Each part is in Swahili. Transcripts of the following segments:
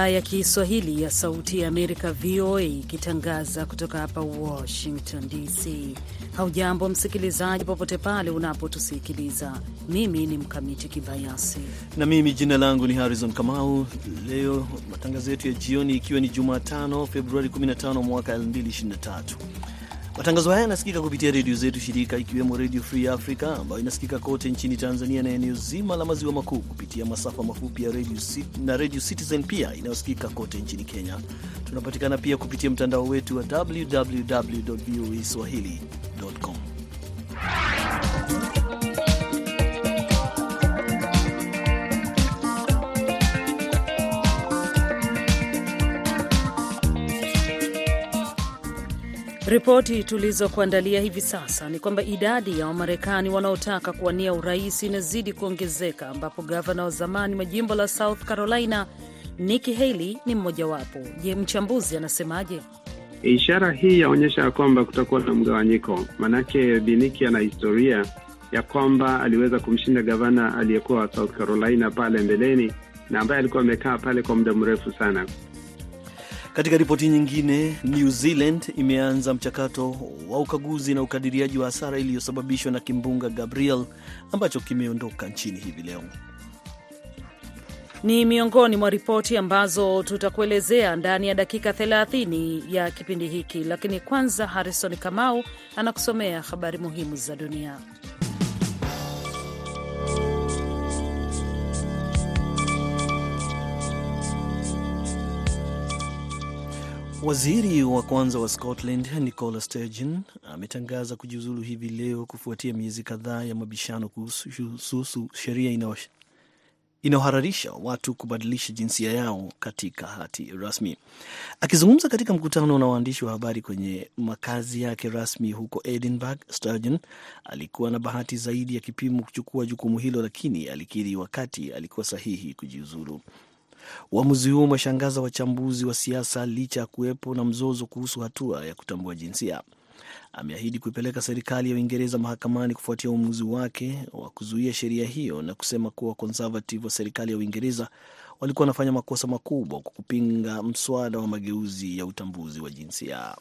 Idhaa ya Kiswahili ya Sauti ya Amerika, VOA, ikitangaza kutoka hapa Washington DC. Haujambo msikilizaji, popote pale unapotusikiliza. Mimi ni Mkamiti Kibayasi na mimi jina langu ni Harrison Kamau. Leo matangazo yetu ya jioni, ikiwa ni Jumatano Februari 15 mwaka 2023. Matangazo haya yanasikika kupitia redio zetu shirika, ikiwemo Redio Free Africa ambayo inasikika kote nchini Tanzania na eneo zima la maziwa makuu kupitia masafa mafupi ya radio na Redio Citizen pia inayosikika kote nchini Kenya. Tunapatikana pia kupitia mtandao wetu wa www voa swahili.com. Ripoti tulizokuandalia hivi sasa ni kwamba idadi ya Wamarekani wanaotaka kuwania urais inazidi kuongezeka, ambapo gavana wa zamani wa jimbo la South Carolina Nikki Haley ni mmojawapo. Je, mchambuzi anasemaje? Ishara hii yaonyesha kwamba kutakuwa na mgawanyiko, maanake Biniki ana historia ya kwamba aliweza kumshinda gavana aliyekuwa wa South Carolina pale mbeleni na ambaye alikuwa amekaa pale kwa muda mrefu sana. Katika ripoti nyingine, New Zealand imeanza mchakato wa ukaguzi na ukadiriaji wa hasara iliyosababishwa na kimbunga Gabriel ambacho kimeondoka nchini hivi leo. Ni miongoni mwa ripoti ambazo tutakuelezea ndani ya dakika 30 ya kipindi hiki, lakini kwanza Harrison Kamau anakusomea habari muhimu za dunia. Waziri wa kwanza wa Scotland Nicola Sturgeon ametangaza kujiuzulu hivi leo kufuatia miezi kadhaa ya mabishano kuhusu sheria inayohararisha watu kubadilisha jinsia yao katika hati rasmi. Akizungumza katika mkutano na waandishi wa habari kwenye makazi yake rasmi huko Edinburgh, Sturgeon alikuwa na bahati zaidi ya kipimo kuchukua jukumu hilo, lakini alikiri wakati alikuwa sahihi kujiuzulu. Uamuzi huo umeshangaza wachambuzi wa siasa licha ya kuwepo na mzozo kuhusu hatua ya kutambua jinsia. Ameahidi kuipeleka serikali ya Uingereza mahakamani kufuatia uamuzi wake wa kuzuia sheria hiyo na kusema kuwa Conservative wa serikali ya Uingereza walikuwa wanafanya makosa makubwa kwa kupinga mswada wa mageuzi ya utambuzi wa jinsia.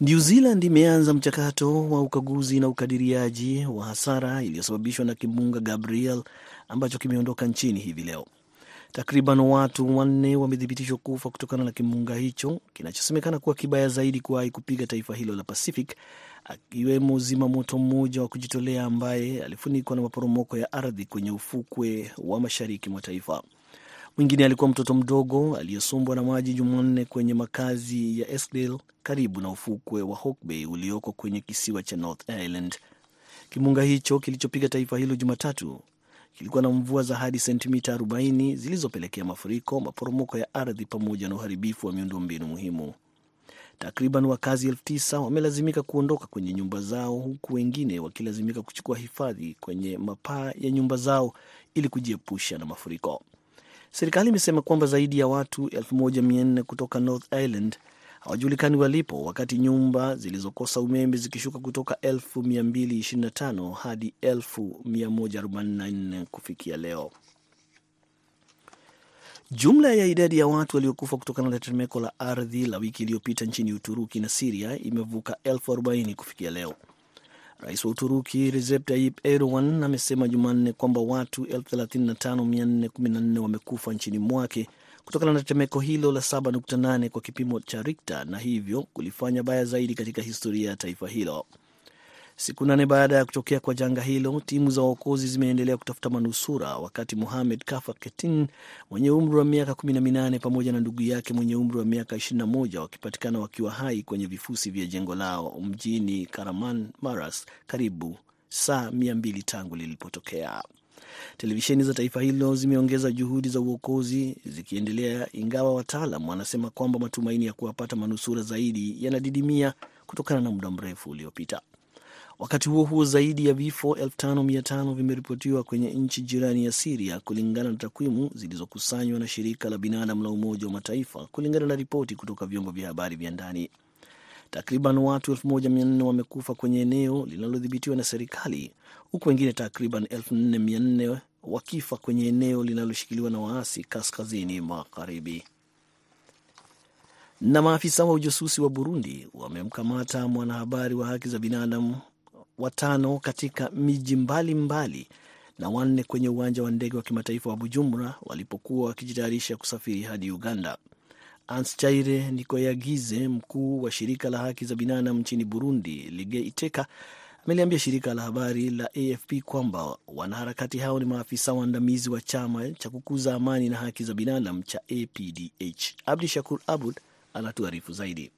New Zealand imeanza mchakato wa ukaguzi na ukadiriaji wa hasara iliyosababishwa na kimbunga Gabriel ambacho kimeondoka nchini hivi leo. Takriban watu wanne wamethibitishwa kufa kutokana na kimbunga hicho kinachosemekana kuwa kibaya zaidi kuwahi kupiga taifa hilo la Pacific, akiwemo zima moto mmoja wa kujitolea ambaye alifunikwa na maporomoko ya ardhi kwenye ufukwe wa mashariki mwa taifa. Mwingine alikuwa mtoto mdogo aliyesombwa na maji Jumanne kwenye makazi ya Eskdale karibu na ufukwe wa Hawke's Bay ulioko kwenye kisiwa cha North Island. Kimbunga hicho kilichopiga taifa hilo Jumatatu kilikuwa na mvua za hadi sentimita 40 zilizopelekea mafuriko, maporomoko ya ardhi pamoja na uharibifu wa miundombinu muhimu. Takriban wakazi elfu tisa wamelazimika kuondoka kwenye nyumba zao huku wengine wakilazimika kuchukua hifadhi kwenye mapaa ya nyumba zao ili kujiepusha na mafuriko. Serikali imesema kwamba zaidi ya watu 1400 kutoka North Island hawajulikani walipo, wakati nyumba zilizokosa umeme zikishuka kutoka 1225 hadi 1144 kufikia leo. Jumla ya idadi ya watu waliokufa kutokana na tetemeko la ardhi la wiki iliyopita nchini Uturuki na Siria imevuka 40 kufikia leo. Rais wa Uturuki Recep Tayyip Erdogan amesema Jumanne kwamba watu 35414 wamekufa nchini mwake kutokana na tetemeko hilo la 7.8 kwa kipimo cha Richter na hivyo kulifanya baya zaidi katika historia ya taifa hilo. Siku nane baada ya kutokea kwa janga hilo, timu za uokozi zimeendelea kutafuta manusura, wakati Mohamed Kafa Ketin mwenye umri wa miaka 18 pamoja na ndugu yake mwenye umri wa miaka 21 wakipatikana wakiwa hai kwenye vifusi vya jengo lao mjini Karaman Maras, karibu saa 200 tangu lilipotokea. Televisheni za taifa hilo zimeongeza juhudi za uokozi zikiendelea, ingawa wataalam wanasema kwamba matumaini ya kuwapata manusura zaidi yanadidimia kutokana na muda mrefu uliopita. Wakati huo huo, zaidi ya vifo 5500 vimeripotiwa kwenye nchi jirani ya Siria kulingana na takwimu zilizokusanywa na shirika la binadamu la Umoja wa Mataifa, kulingana na ripoti kutoka vyombo vya habari vya ndani. Takriban watu 1400 wamekufa kwenye eneo linalodhibitiwa na serikali huku wengine takriban 4400 wakifa kwenye eneo linaloshikiliwa na waasi kaskazini magharibi. Na maafisa wa ujasusi wa Burundi wamemkamata mwanahabari wa haki za binadamu watano katika miji mbalimbali na wanne kwenye uwanja wa ndege wa kimataifa wa Bujumbura walipokuwa wakijitayarisha kusafiri hadi Uganda. Anschaire Nikoyagize, mkuu wa shirika la haki za binadamu nchini Burundi, Lige Iteka, ameliambia shirika la habari la AFP kwamba wanaharakati hao ni maafisa waandamizi wa chama cha kukuza amani na haki za binadamu cha APDH. Abdi Shakur Abud anatuarifu zaidi.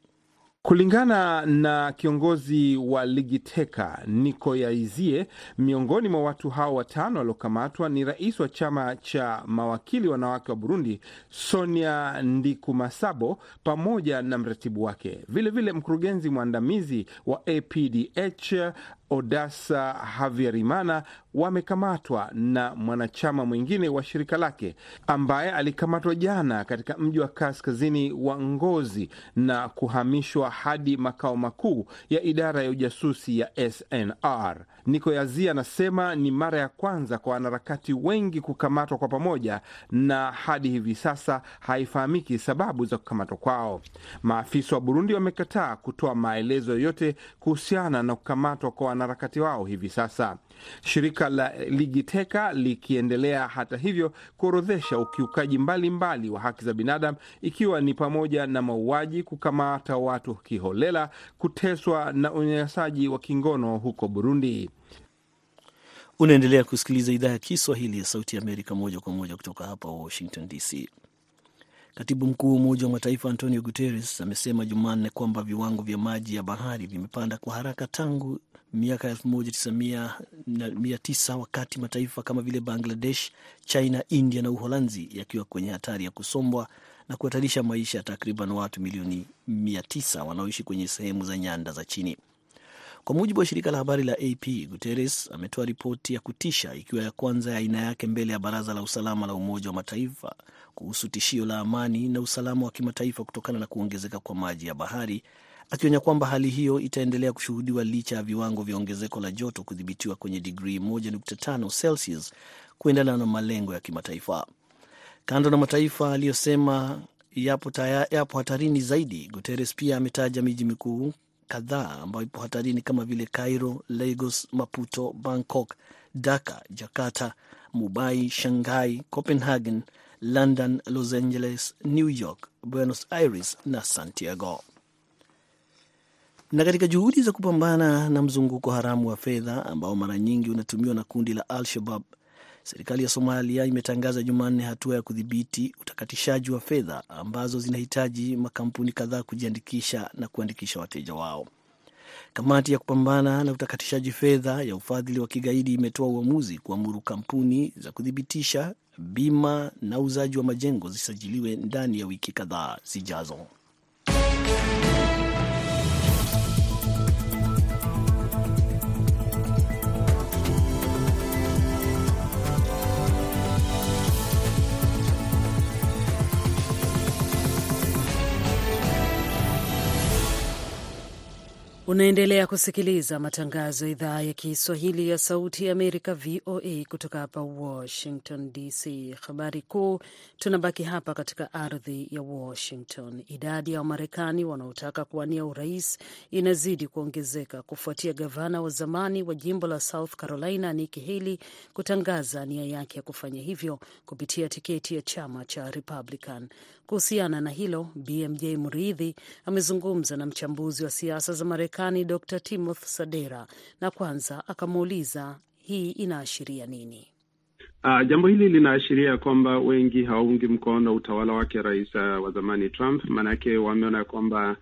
Kulingana na kiongozi wa Ligiteka Niko Yaizie, miongoni mwa watu hao watano waliokamatwa ni rais wa chama cha mawakili wanawake wa Burundi, Sonia Ndikumasabo, pamoja na mratibu wake, vilevile vile mkurugenzi mwandamizi wa APDH Odasa Havyarimana wamekamatwa na mwanachama mwingine wa shirika lake ambaye alikamatwa jana katika mji wa kaskazini wa Ngozi na kuhamishwa hadi makao makuu ya idara ya ujasusi ya SNR. Niko Yazia anasema ni mara ya kwanza kwa wanaharakati wengi kukamatwa kwa pamoja, na hadi hivi sasa haifahamiki sababu za kukamatwa kwao. Maafisa wa Burundi wamekataa kutoa maelezo yoyote kuhusiana na kukamatwa kwa wanaharakati wao hivi sasa, shirika la Ligiteka likiendelea hata hivyo kuorodhesha ukiukaji mbalimbali mbali wa haki za binadamu, ikiwa ni pamoja na mauaji, kukamata watu kiholela, kuteswa na unyanyasaji wa kingono huko Burundi. Unaendelea kusikiliza idhaa ya Kiswahili ya Sauti ya Amerika moja kwa moja kutoka hapa Washington DC. Katibu mkuu wa Umoja wa Mataifa Antonio Guterres amesema Jumanne kwamba viwango vya maji ya bahari vimepanda kwa haraka tangu miaka 1900 wakati mataifa kama vile Bangladesh, China, India na Uholanzi yakiwa kwenye hatari ya kusombwa na kuhatarisha maisha ya takriban watu milioni 900 wanaoishi kwenye sehemu za nyanda za chini. Kwa mujibu wa shirika la habari la AP, Guterres ametoa ripoti ya kutisha ikiwa ya kwanza ya aina yake mbele ya Baraza la Usalama la Umoja wa Mataifa kuhusu tishio la amani na usalama wa kimataifa kutokana na kuongezeka kwa maji ya bahari, akionya kwamba hali hiyo itaendelea kushuhudiwa licha ya viwango vya ongezeko la joto kudhibitiwa kwenye digrii 1.5 Celsius kuendana na malengo ya kimataifa. Kando na mataifa aliyosema yapo, yapo hatarini zaidi, Guterres pia ametaja miji mikuu kadhaa ambayo ipo hatarini kama vile Cairo, Lagos, Maputo, Bangkok, Dhaka, Jakarta, Mumbai, Shanghai, Copenhagen, London, Los Angeles, New York, Buenos Aires na Santiago. Na katika juhudi za kupambana na mzunguko haramu wa fedha ambao mara nyingi unatumiwa na kundi la Al-Shabab, serikali ya Somalia imetangaza Jumanne hatua ya kudhibiti utakatishaji wa fedha ambazo zinahitaji makampuni kadhaa kujiandikisha na kuandikisha wateja wao. Kamati ya kupambana na utakatishaji fedha ya ufadhili wa kigaidi imetoa uamuzi kuamuru kampuni za kuthibitisha bima na uuzaji wa majengo zisajiliwe ndani ya wiki kadhaa zijazo. Unaendelea kusikiliza matangazo ya idhaa ya Kiswahili ya Sauti ya Amerika, VOA, kutoka hapa Washington DC. Habari kuu, tunabaki hapa katika ardhi ya Washington. Idadi ya Wamarekani wanaotaka kuwania urais inazidi kuongezeka kufuatia gavana wa zamani wa jimbo la South Carolina Nikki Haley kutangaza nia yake ya kufanya hivyo kupitia tiketi ya chama cha Republican. Kuhusiana na hilo, BMJ Mridhi amezungumza na mchambuzi wa siasa za Marekani Dr Timothy Sadera, na kwanza akamuuliza hii inaashiria nini? Uh, jambo hili linaashiria kwamba wengi hawaungi mkono utawala wake rais uh, wa zamani Trump, maanake wameona kwamba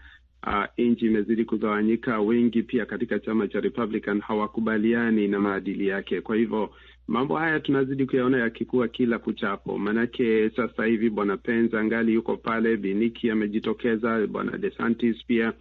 uh, nchi imezidi kugawanyika. Wengi pia katika chama cha Republican hawakubaliani na maadili yake, kwa hivyo mambo haya tunazidi kuyaona yakikuwa kila kuchapo. Maanake sasa hivi bwana Pence angali yuko pale, Biniki amejitokeza, bwana DeSantis pia,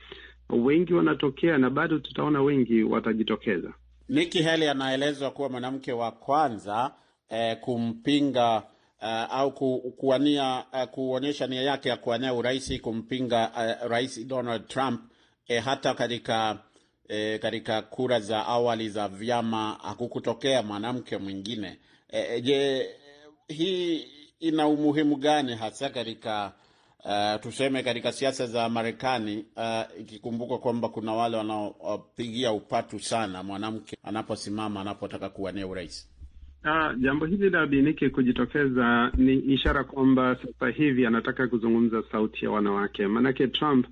wengi wanatokea na bado tutaona wengi watajitokeza. Nikki Haley anaelezwa kuwa mwanamke wa kwanza eh, kumpinga eh, au ku, kuwania eh, kuonyesha nia yake ya kuwania urais kumpinga eh, rais Donald Trump eh, hata katika e, katika kura za awali za vyama hakukutokea mwanamke mwingine je, hii ina umuhimu gani hasa katika uh, tuseme katika siasa za Marekani uh, ikikumbuka kwamba kuna wale wanaopigia upatu sana mwanamke anaposimama anapotaka kuwania urais? Uh, jambo hili la Biniki kujitokeza ni ishara kwamba sasa hivi anataka kuzungumza sauti ya wanawake, maanake Trump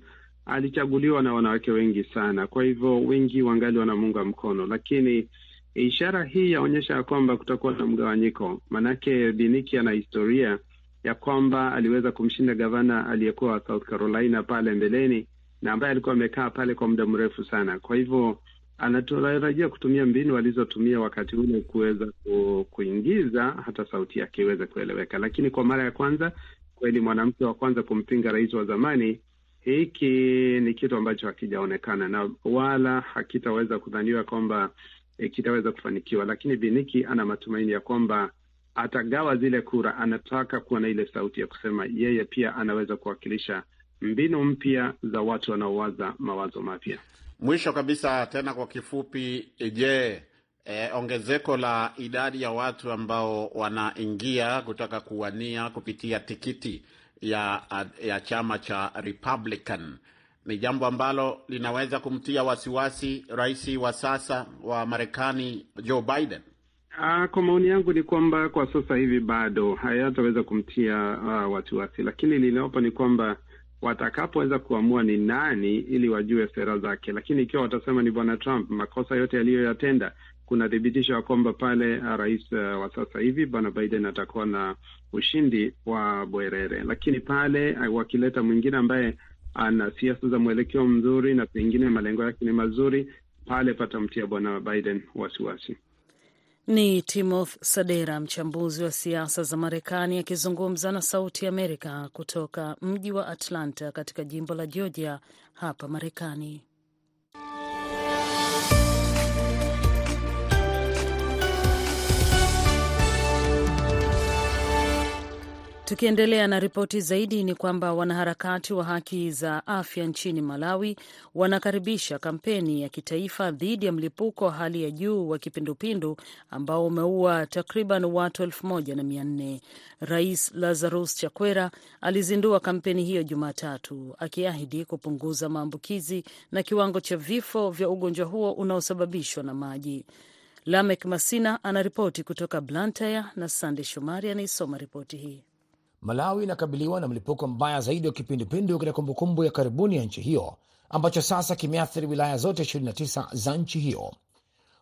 alichaguliwa na wanawake wengi sana, kwa hivyo wengi wangali wanamuunga mkono, lakini ishara hii yaonyesha ya kwamba kutakuwa na mgawanyiko, maanake Biniki ana historia ya kwamba aliweza kumshinda gavana aliyekuwa wa South Carolina pale mbeleni na ambaye alikuwa amekaa pale kwa muda mrefu sana. Kwa hivyo anatarajia kutumia mbinu alizotumia wakati ule kuweza kuingiza hata sauti yake iweze kueleweka. Lakini kwa mara ya kwanza kweli mwanamke wa kwanza kumpinga rais wa zamani, hiki ni kitu ambacho hakijaonekana na wala hakitaweza kudhaniwa kwamba e, kitaweza kufanikiwa. Lakini Biniki ana matumaini ya kwamba atagawa zile kura. Anataka kuwa na ile sauti ya kusema yeye pia anaweza kuwakilisha mbinu mpya za watu wanaowaza mawazo mapya. Mwisho kabisa, tena kwa kifupi, je, e, ongezeko la idadi ya watu ambao wanaingia kutaka kuwania kupitia tikiti ya, ya chama cha Republican ni jambo ambalo linaweza kumtia wasiwasi rais wa sasa wa Marekani Joe Biden? Uh, kwa maoni yangu ni kwamba kwa sasa hivi bado hayataweza kumtia uh, wasiwasi, lakini lililopo ni kwamba watakapoweza kuamua ni nani ili wajue sera zake. Lakini ikiwa watasema ni bwana Trump, makosa yote yaliyoyatenda, kuna thibitisho ya kwamba pale uh, rais uh, wa sasa hivi bwana Biden atakuwa na ushindi wa bwerere. Lakini pale uh, wakileta mwingine ambaye ana siasa za mwelekeo mzuri na pengine malengo yake ni mazuri, pale patamtia bwana Biden wasiwasi. Ni Timothy Sadera, mchambuzi wa siasa za Marekani, akizungumza na Sauti ya Amerika kutoka mji wa Atlanta katika jimbo la Georgia hapa Marekani. Tukiendelea na ripoti zaidi ni kwamba wanaharakati wa haki za afya nchini Malawi wanakaribisha kampeni ya kitaifa dhidi ya mlipuko wa hali ya juu wa kipindupindu ambao umeua takriban watu elfu moja na mia nne. Rais Lazarus Chakwera alizindua kampeni hiyo Jumatatu akiahidi kupunguza maambukizi na kiwango cha vifo vya ugonjwa huo unaosababishwa na maji. Lamek Masina anaripoti kutoka Blantyre na Sande Shomari anaisoma ripoti hii. Malawi inakabiliwa na mlipuko mbaya zaidi wa kipindupindu katika kumbukumbu ya karibuni ya nchi hiyo ambacho sasa kimeathiri wilaya zote 29 za nchi hiyo.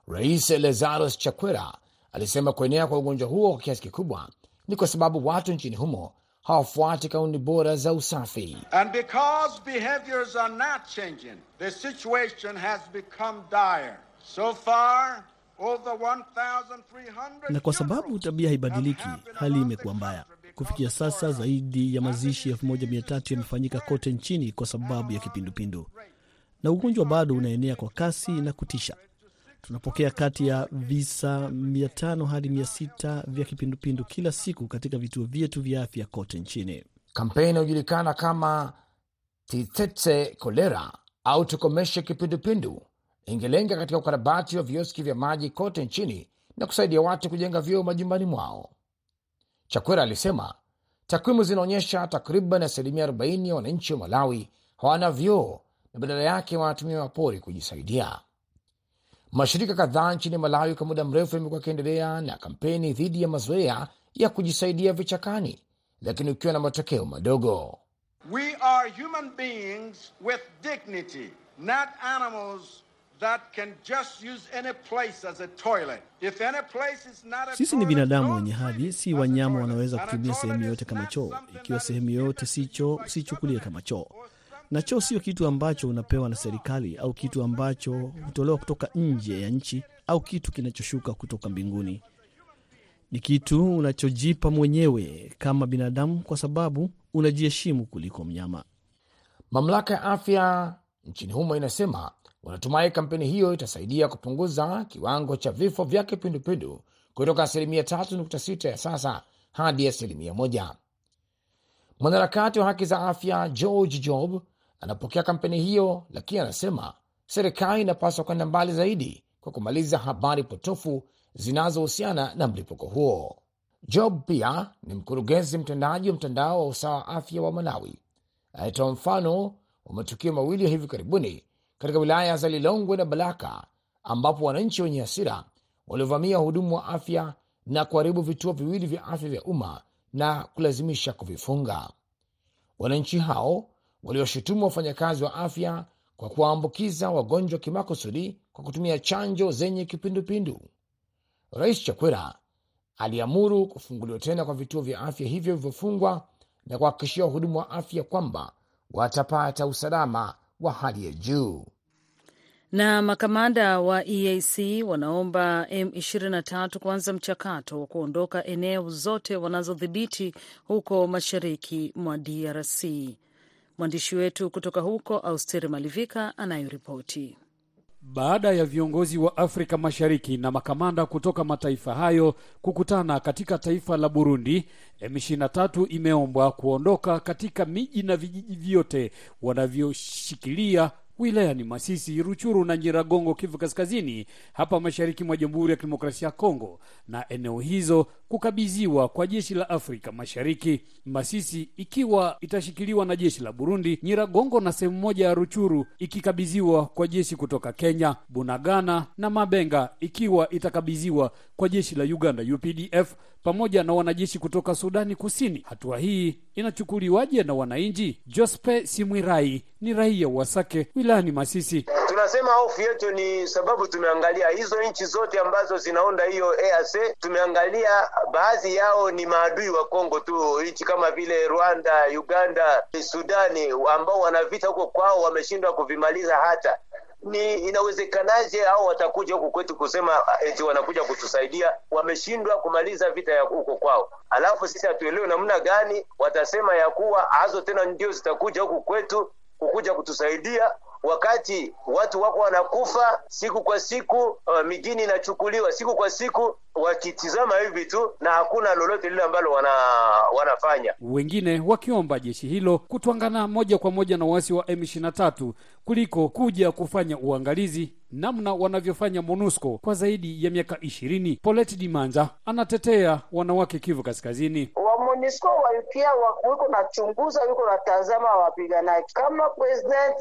Rais Lazarus Chakwera alisema kuenea kwa ugonjwa huo kwa kiasi kikubwa ni kwa sababu watu nchini humo hawafuati kanuni bora za usafi. And because behaviors are not changing, the situation has become dire. So far, over 1,300 Na kwa sababu tabia haibadiliki, hali imekuwa mbaya. Kufikia sasa zaidi ya mazishi elfu moja mia tatu yamefanyika kote nchini kwa sababu ya kipindupindu, na ugonjwa bado unaenea kwa kasi na kutisha. Tunapokea kati ya visa 500 hadi 600 vya kipindupindu kila siku katika vituo vyetu vya afya kote nchini. Kampeni inayojulikana kama Titete Kolera au tukomeshe kipindupindu ingelenga katika ukarabati wa vioski vya maji kote nchini na kusaidia watu kujenga vyoo majumbani mwao. Chakwera alisema takwimu zinaonyesha takriban asilimia 40 ya wananchi wa Malawi hawana vyoo na badala yake wanatumia mapori kujisaidia. Mashirika kadhaa nchini Malawi kwa muda mrefu yamekuwa yakiendelea na kampeni dhidi ya mazoea ya kujisaidia vichakani, lakini ukiwa na matokeo madogo. We are human beings with dignity, not animals that can just use any place as a toilet. If any place is not a Sisi ni binadamu wenye hadhi, si wanyama wanaweza kutumia sehemu yoyote kama choo. Ikiwa sehemu yoyote si choo, usichukulie sichukulie kama choo. Na choo sio kitu ambacho unapewa na serikali au kitu ambacho hutolewa kutoka nje ya nchi au kitu kinachoshuka kutoka mbinguni. Ni kitu unachojipa mwenyewe kama binadamu, kwa sababu unajiheshimu kuliko mnyama. Mamlaka ya afya nchini humo inasema wanatumai kampeni hiyo itasaidia kupunguza kiwango cha vifo vya kipindupindu kutoka asilimia 3.6 ya sasa hadi asilimia moja. Mwanaharakati wa haki za afya George Job anapokea kampeni hiyo, lakini anasema serikali inapaswa kwenda mbali zaidi kwa kumaliza habari potofu zinazohusiana na mlipuko huo. Job pia ni mkurugenzi mtendaji wa mtandao wa usawa wa afya wa Malawi. Alitoa mfano wa matukio mawili ya hivi karibuni katika wilaya za Lilongwe na Balaka ambapo wananchi wenye hasira waliovamia wahudumu wa afya na kuharibu vituo viwili vya afya vya umma na kulazimisha kuvifunga. Wananchi hao waliwashutumu wafanyakazi wa afya kwa kuwaambukiza wagonjwa kimakusudi kwa kutumia chanjo zenye kipindupindu. Rais Chakwera aliamuru kufunguliwa tena kwa vituo vya afya hivyo vilivyofungwa na kuhakikishia wahudumu wa afya kwamba watapata usalama wa hali ya juu. Na makamanda wa EAC wanaomba M23 kuanza mchakato wa kuondoka eneo zote wanazodhibiti huko mashariki mwa DRC. Mwandishi wetu kutoka huko Austeri Malivika anayoripoti. Baada ya viongozi wa Afrika Mashariki na makamanda kutoka mataifa hayo kukutana katika taifa la Burundi, M23 imeombwa kuondoka katika miji na vijiji vyote wanavyoshikilia wilayani Masisi, Ruchuru na Nyiragongo, Kivu Kaskazini, hapa mashariki mwa Jamhuri ya Kidemokrasia ya Kongo, na eneo hizo kukabidhiwa kwa jeshi la Afrika Mashariki, Masisi ikiwa itashikiliwa na jeshi la Burundi, Nyiragongo na sehemu moja ya Ruchuru ikikabidhiwa kwa jeshi kutoka Kenya, Bunagana na Mabenga ikiwa itakabidhiwa kwa jeshi la Uganda UPDF pamoja na wanajeshi kutoka Sudani Kusini. Hatua hii inachukuliwaje na wananchi? Jospe Simwirai ni raia wa Sake wilayani Masisi. Tunasema hofu yetu ni sababu tumeangalia hizo nchi zote ambazo zinaunda hiyo EAC, tumeangalia baadhi yao ni maadui wa Kongo tu, nchi kama vile Rwanda, Uganda, Sudani ambao wana vita huko kwao wameshindwa kuvimaliza hata ni inawezekanaje au watakuja huku kwetu kusema eti wanakuja kutusaidia? Wameshindwa kumaliza vita ya huko kwao, alafu sisi hatuelewe namna gani watasema ya kuwa hazo tena ndio zitakuja huku kwetu kukuja kutusaidia wakati watu wako wanakufa siku kwa siku, uh, mijini inachukuliwa siku kwa siku, wakitizama hivi tu na hakuna lolote lile ambalo wana, wanafanya. Wengine wakiomba jeshi hilo kutwangana moja kwa moja na waasi wa M23 kuliko kuja kufanya uangalizi namna wanavyofanya MONUSCO kwa zaidi ya miaka ishirini. Polet Dimanja anatetea wanawake Kivu Kaskazini. wa MONUSCO walikia wiko nachunguza, wiko natazama wapiganaji. Kama president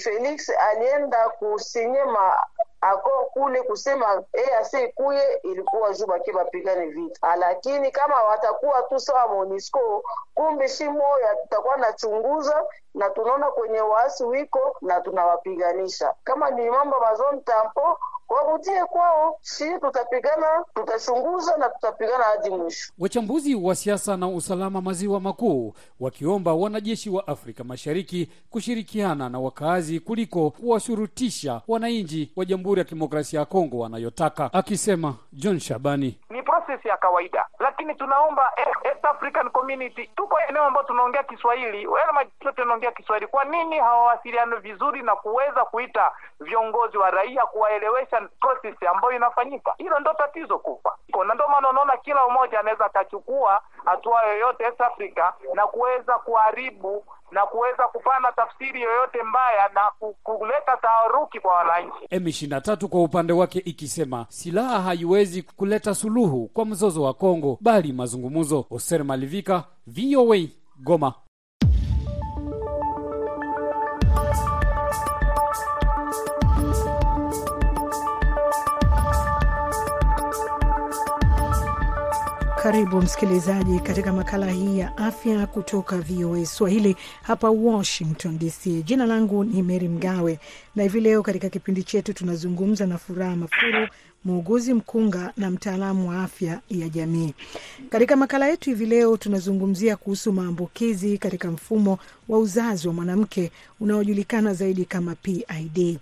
Felix alienda kusinyema ako kule kusema EAC kuye ilikuwa juu baki bapigane vita, lakini kama watakuwa tu sawa MONUSCO, kumbe shi moya tutakuwa nachunguza na tunaona kwenye waasi wiko na tunawapiganisha. Kama ni mambo mazon tampo warudie kwao, si tutapigana, tutachunguza na tutapigana hadi mwisho. Wachambuzi wa siasa na usalama maziwa makuu wakiomba wanajeshi wa Afrika Mashariki kushirikiana na wakaazi kuliko kuwashurutisha wananchi wa Jamhuri ya Kidemokrasia ya Kongo wanayotaka, akisema John Shabani. Ni prosesi ya kawaida, lakini tunaomba East African Community, tuko eneo ambao tunaongea Kiswahili, wale majirani tunaongea Kiswahili, kwa nini hawawasiliani vizuri na kuweza kuita viongozi wa raia kuwaelewesha process ambayo inafanyika? Hilo ndo tatizo kubwa, na ndo maana unaona kila mmoja anaweza akachukua hatua yoyote East Africa na kuweza kuharibu na kuweza kupana tafsiri yoyote mbaya na kuleta taharuki kwa wananchi. M23 kwa upande wake ikisema silaha haiwezi kuleta suluhu kwa mzozo wa Kongo, bali mazungumzo. Oser Malivika, VOA, Goma. Karibu msikilizaji katika makala hii ya afya kutoka VOA Swahili hapa Washington DC. Jina langu ni Meri Mgawe na hivi leo katika kipindi chetu tunazungumza na Furaha Mafuru, muuguzi mkunga na mtaalamu wa afya ya jamii. Katika makala yetu hivi leo tunazungumzia kuhusu maambukizi katika mfumo wa uzazi wa mwanamke unaojulikana zaidi kama PID.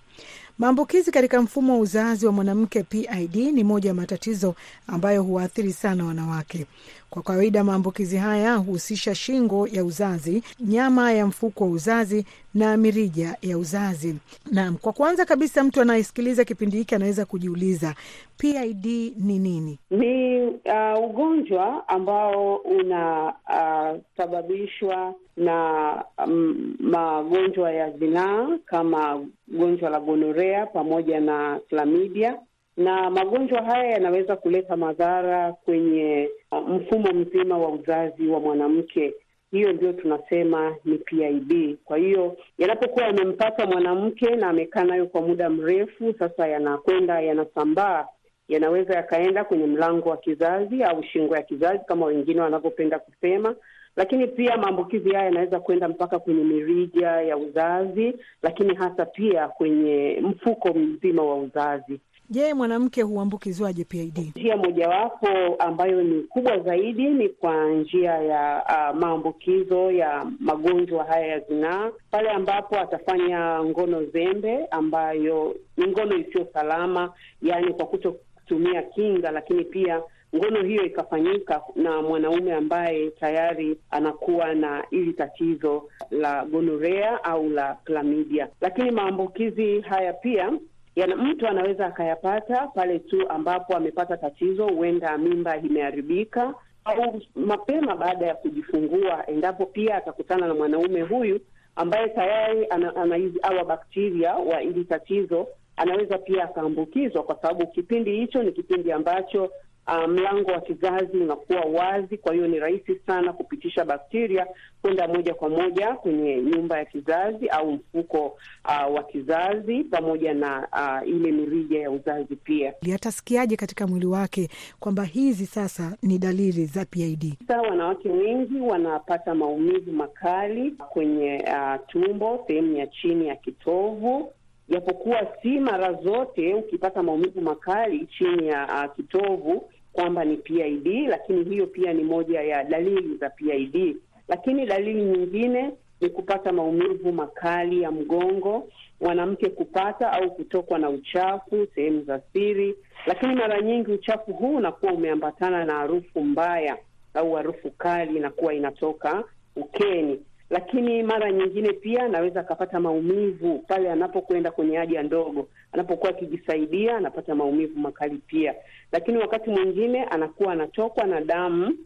Maambukizi katika mfumo wa uzazi wa mwanamke PID ni moja ya matatizo ambayo huwaathiri sana wanawake. Kwa kawaida, maambukizi haya huhusisha shingo ya uzazi, nyama ya mfuko wa uzazi na mirija ya uzazi. Naam, kwa kwanza kabisa, mtu anayesikiliza kipindi hiki anaweza kujiuliza PID ni nini? Ni uh, ugonjwa ambao unasababishwa uh, na um, magonjwa ya zinaa kama gonjwa la gonorea pamoja na klamidia, na magonjwa haya yanaweza kuleta madhara kwenye uh, mfumo mzima wa uzazi wa mwanamke. Hiyo ndio tunasema ni PID. Kwa hiyo yanapokuwa yamempata mwanamke na amekaa nayo kwa muda mrefu, sasa yanakwenda yanasambaa yanaweza yakaenda kwenye mlango wa kizazi au shingo ya kizazi kama wengine wanavyopenda kusema, lakini pia maambukizi haya yanaweza kwenda mpaka kwenye mirija ya uzazi, lakini hasa pia kwenye mfuko mzima wa uzazi. Je, mwanamke huambukizwaje PID? Njia mojawapo ambayo ni kubwa zaidi ni kwa njia ya uh, maambukizo ya magonjwa haya ya zinaa, pale ambapo atafanya ngono zembe ambayo ni ngono isiyo salama, yaani kwa kuto kutumia kinga, lakini pia ngono hiyo ikafanyika na mwanaume ambaye tayari anakuwa na hili tatizo la gonorea au la klamidia. Lakini maambukizi haya pia yana, mtu anaweza akayapata pale tu ambapo amepata tatizo, huenda mimba imeharibika au mapema baada ya kujifungua, endapo pia atakutana na mwanaume huyu ambaye tayari ana, ana awa bakteria wa hili tatizo anaweza pia akaambukizwa, kwa sababu kipindi hicho ni kipindi ambacho uh, mlango wa kizazi unakuwa wazi. Kwa hiyo ni rahisi sana kupitisha bakteria kwenda moja kwa moja kwenye nyumba ya kizazi au mfuko uh, wa kizazi pamoja na uh, ile mirija ya uzazi pia. Atasikiaje katika mwili wake kwamba hizi sasa ni dalili za PID? Sasa wanawake wengi wanapata maumivu makali kwenye uh, tumbo, sehemu ya chini ya kitovu japokuwa si mara zote ukipata maumivu makali chini ya uh, kitovu kwamba ni PID, lakini hiyo pia ni moja ya dalili za PID. Lakini dalili nyingine ni kupata maumivu makali ya mgongo, mwanamke kupata au kutokwa na uchafu sehemu za siri, lakini mara nyingi uchafu huu unakuwa umeambatana na harufu mbaya au harufu kali inakuwa inatoka ukeni lakini mara nyingine pia anaweza akapata maumivu pale anapokwenda kwenye haja ndogo, anapokuwa akijisaidia anapata maumivu makali pia. Lakini wakati mwingine anakuwa anatokwa na damu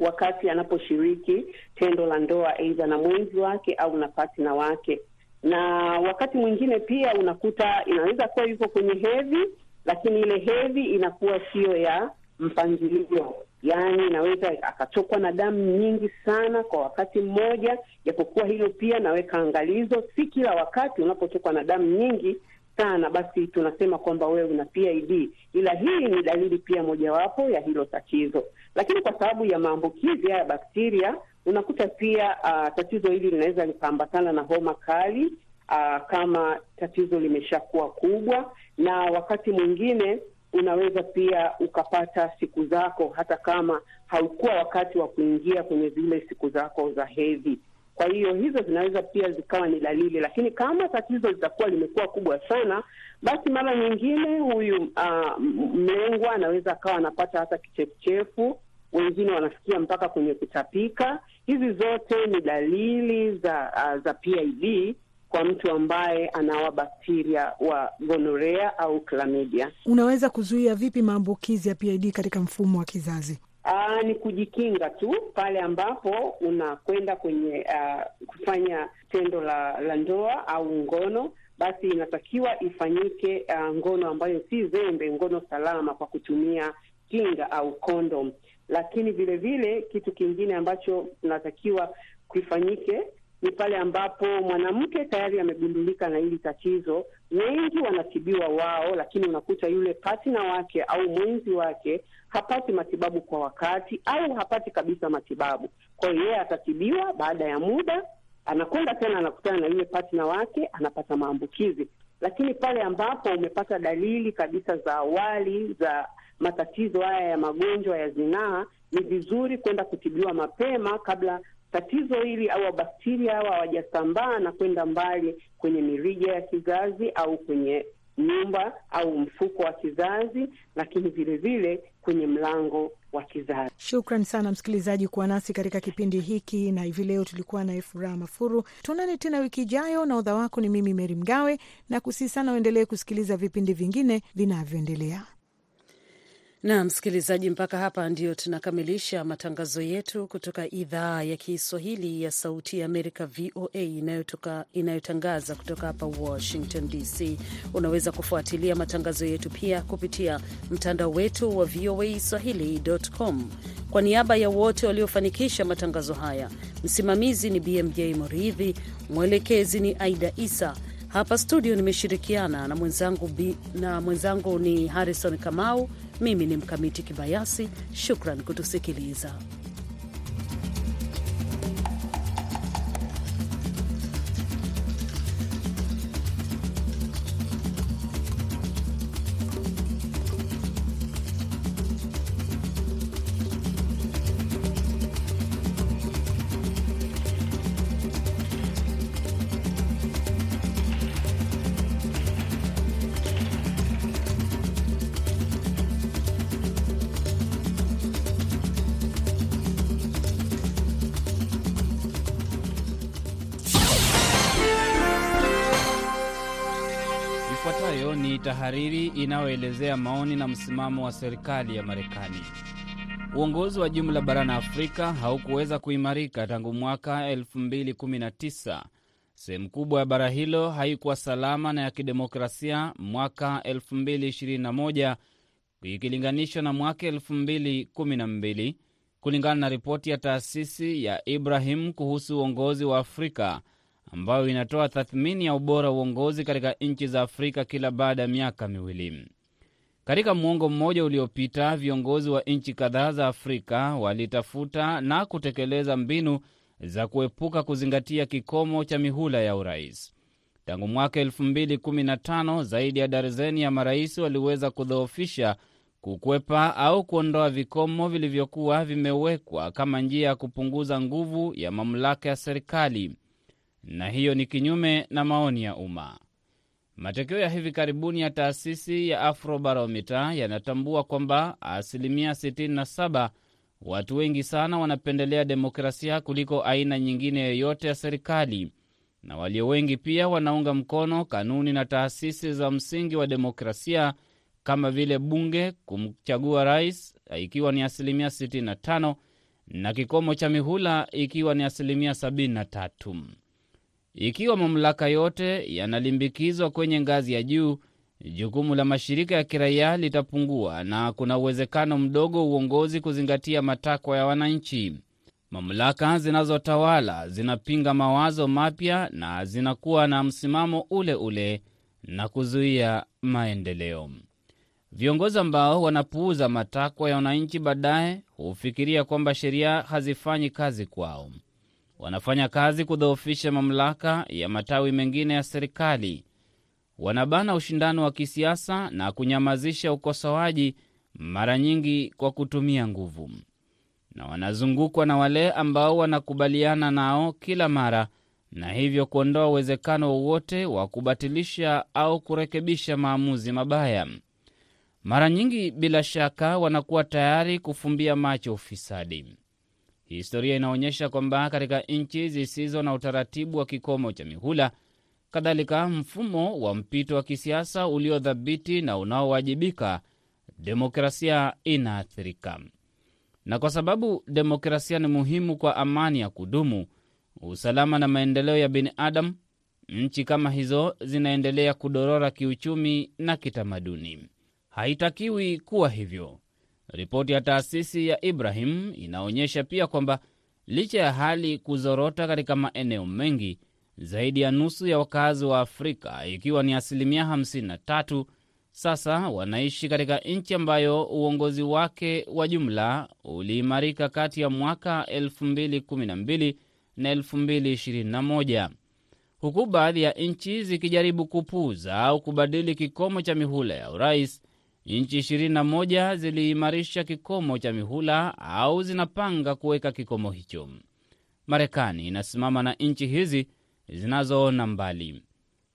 wakati anaposhiriki tendo la ndoa, aidha na mwenzi wake au na partner wake. Na wakati mwingine pia unakuta inaweza kuwa yuko kwenye hedhi, lakini ile hedhi inakuwa siyo ya mpangilio yaani inaweza akatokwa na damu nyingi sana kwa wakati mmoja. Japokuwa hilo pia naweka angalizo, si kila wakati unapotokwa na damu nyingi sana basi tunasema kwamba wewe una PID, ila hii ni dalili pia mojawapo ya hilo tatizo. Lakini kwa sababu ya maambukizi haya bakteria, unakuta pia uh, tatizo hili linaweza likaambatana na homa kali uh, kama tatizo limeshakuwa kubwa, na wakati mwingine unaweza pia ukapata siku zako hata kama haukuwa wakati wa kuingia kwenye zile siku zako za hedhi. Kwa hiyo hizo zinaweza pia zikawa ni dalili, lakini kama tatizo litakuwa limekuwa kubwa sana, basi mara nyingine huyu uh, mlengwa anaweza akawa anapata hata kichefuchefu, wengine wanafikia mpaka kwenye kutapika. Hizi zote ni dalili za uh, za PID kwa mtu ambaye anawa bakteria wa gonorea au klamidia. Unaweza kuzuia vipi maambukizi ya PID katika mfumo wa kizazi? Aa, ni kujikinga tu pale ambapo unakwenda kwenye uh, kufanya tendo la, la ndoa au ngono, basi inatakiwa ifanyike uh, ngono ambayo si zembe, ngono salama kwa kutumia kinga au kondom. Lakini vile vile kitu kingine ambacho tunatakiwa kifanyike ni pale ambapo mwanamke tayari amegundulika na hili tatizo. Wengi wanatibiwa wao, lakini unakuta yule partner wake au mwenzi wake hapati matibabu kwa wakati au hapati kabisa matibabu. Kwa hiyo yeye atatibiwa, baada ya muda anakwenda tena anakutana na yule partner wake, anapata maambukizi. Lakini pale ambapo umepata dalili kabisa za awali za matatizo haya ya magonjwa ya zinaa, ni vizuri kwenda kutibiwa mapema kabla tatizo hili au bakteria hawa hawajasambaa na kwenda mbali kwenye mirija ya kizazi au kwenye nyumba au mfuko wa kizazi, lakini vile vile kwenye mlango wa kizazi. Shukran sana msikilizaji kuwa nasi katika kipindi hiki, na hivi leo tulikuwa naye Furaha Mafuru. Tuonane tena wiki ijayo, na udha wako ni mimi Meri Mgawe, na kusii sana uendelee kusikiliza vipindi vingine vinavyoendelea. Na msikilizaji, mpaka hapa ndio tunakamilisha matangazo yetu kutoka idhaa ya Kiswahili ya Sauti ya Amerika, VOA, inayotangaza kutoka hapa Washington DC. Unaweza kufuatilia matangazo yetu pia kupitia mtandao wetu wa VOA Swahili.com. Kwa niaba ya wote waliofanikisha matangazo haya, msimamizi ni BMJ Moridhi, mwelekezi ni Aida Isa. Hapa studio nimeshirikiana na mwenzangu, na mwenzangu ni Harrison Kamau. Mimi ni Mkamiti Kibayasi. Shukran kutusikiliza. Tahariri inayoelezea maoni na msimamo wa serikali ya Marekani. Uongozi wa jumla barani Afrika haukuweza kuimarika tangu mwaka 2019. Sehemu kubwa ya bara hilo haikuwa salama na ya kidemokrasia mwaka 2021 ikilinganishwa na mwaka 2012, kulingana na ripoti ya taasisi ya Ibrahim kuhusu uongozi wa Afrika ambayo inatoa tathmini ya ubora uongozi katika nchi za Afrika kila baada ya miaka miwili. Katika muongo mmoja uliopita, viongozi wa nchi kadhaa za Afrika walitafuta na kutekeleza mbinu za kuepuka kuzingatia kikomo cha mihula ya urais. Tangu mwaka 2015 zaidi ya darzeni ya marais waliweza kudhoofisha, kukwepa au kuondoa vikomo vilivyokuwa vimewekwa kama njia ya kupunguza nguvu ya mamlaka ya serikali na hiyo ni kinyume na maoni ya umma. Matokeo ya hivi karibuni ya taasisi ya Afrobarometa yanatambua kwamba asilimia 67 watu wengi sana wanapendelea demokrasia kuliko aina nyingine yoyote ya serikali, na walio wengi pia wanaunga mkono kanuni na taasisi za msingi wa demokrasia kama vile bunge kumchagua rais, ikiwa ni asilimia 65 na kikomo cha mihula ikiwa ni asilimia 73. Ikiwa mamlaka yote yanalimbikizwa kwenye ngazi ya juu, jukumu la mashirika ya kiraia litapungua na kuna uwezekano mdogo uongozi kuzingatia matakwa ya wananchi. Mamlaka zinazotawala zinapinga mawazo mapya na zinakuwa na msimamo ule ule na kuzuia maendeleo. Viongozi ambao wanapuuza matakwa ya wananchi baadaye hufikiria kwamba sheria hazifanyi kazi kwao. Wanafanya kazi kudhoofisha mamlaka ya matawi mengine ya serikali. Wanabana ushindani wa kisiasa na kunyamazisha ukosoaji, mara nyingi kwa kutumia nguvu, na wanazungukwa na wale ambao wanakubaliana nao kila mara, na hivyo kuondoa uwezekano wowote wa kubatilisha au kurekebisha maamuzi mabaya. Mara nyingi, bila shaka, wanakuwa tayari kufumbia macho ufisadi. Historia inaonyesha kwamba katika nchi zisizo na utaratibu wa kikomo cha mihula, kadhalika mfumo wa mpito wa kisiasa uliodhabiti na unaowajibika, demokrasia inaathirika. Na kwa sababu demokrasia ni muhimu kwa amani ya kudumu, usalama na maendeleo ya binadamu, nchi kama hizo zinaendelea kudorora kiuchumi na kitamaduni. Haitakiwi kuwa hivyo. Ripoti ya taasisi ya Ibrahim inaonyesha pia kwamba licha ya hali kuzorota katika maeneo mengi, zaidi ya nusu ya wakazi wa Afrika, ikiwa ni asilimia 53, sasa wanaishi katika nchi ambayo uongozi wake wa jumla uliimarika kati ya mwaka 2012 na 2021, huku baadhi ya nchi zikijaribu kupuuza au kubadili kikomo cha mihula ya urais. Nchi 21 ziliimarisha kikomo cha mihula au zinapanga kuweka kikomo hicho. Marekani inasimama na nchi hizi zinazoona mbali.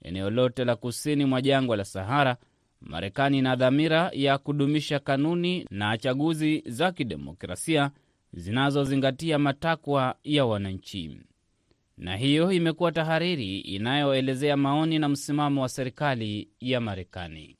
Eneo lote la kusini mwa jangwa la Sahara, Marekani ina dhamira ya kudumisha kanuni na chaguzi za kidemokrasia zinazozingatia matakwa ya wananchi. Na hiyo imekuwa tahariri inayoelezea maoni na msimamo wa serikali ya Marekani.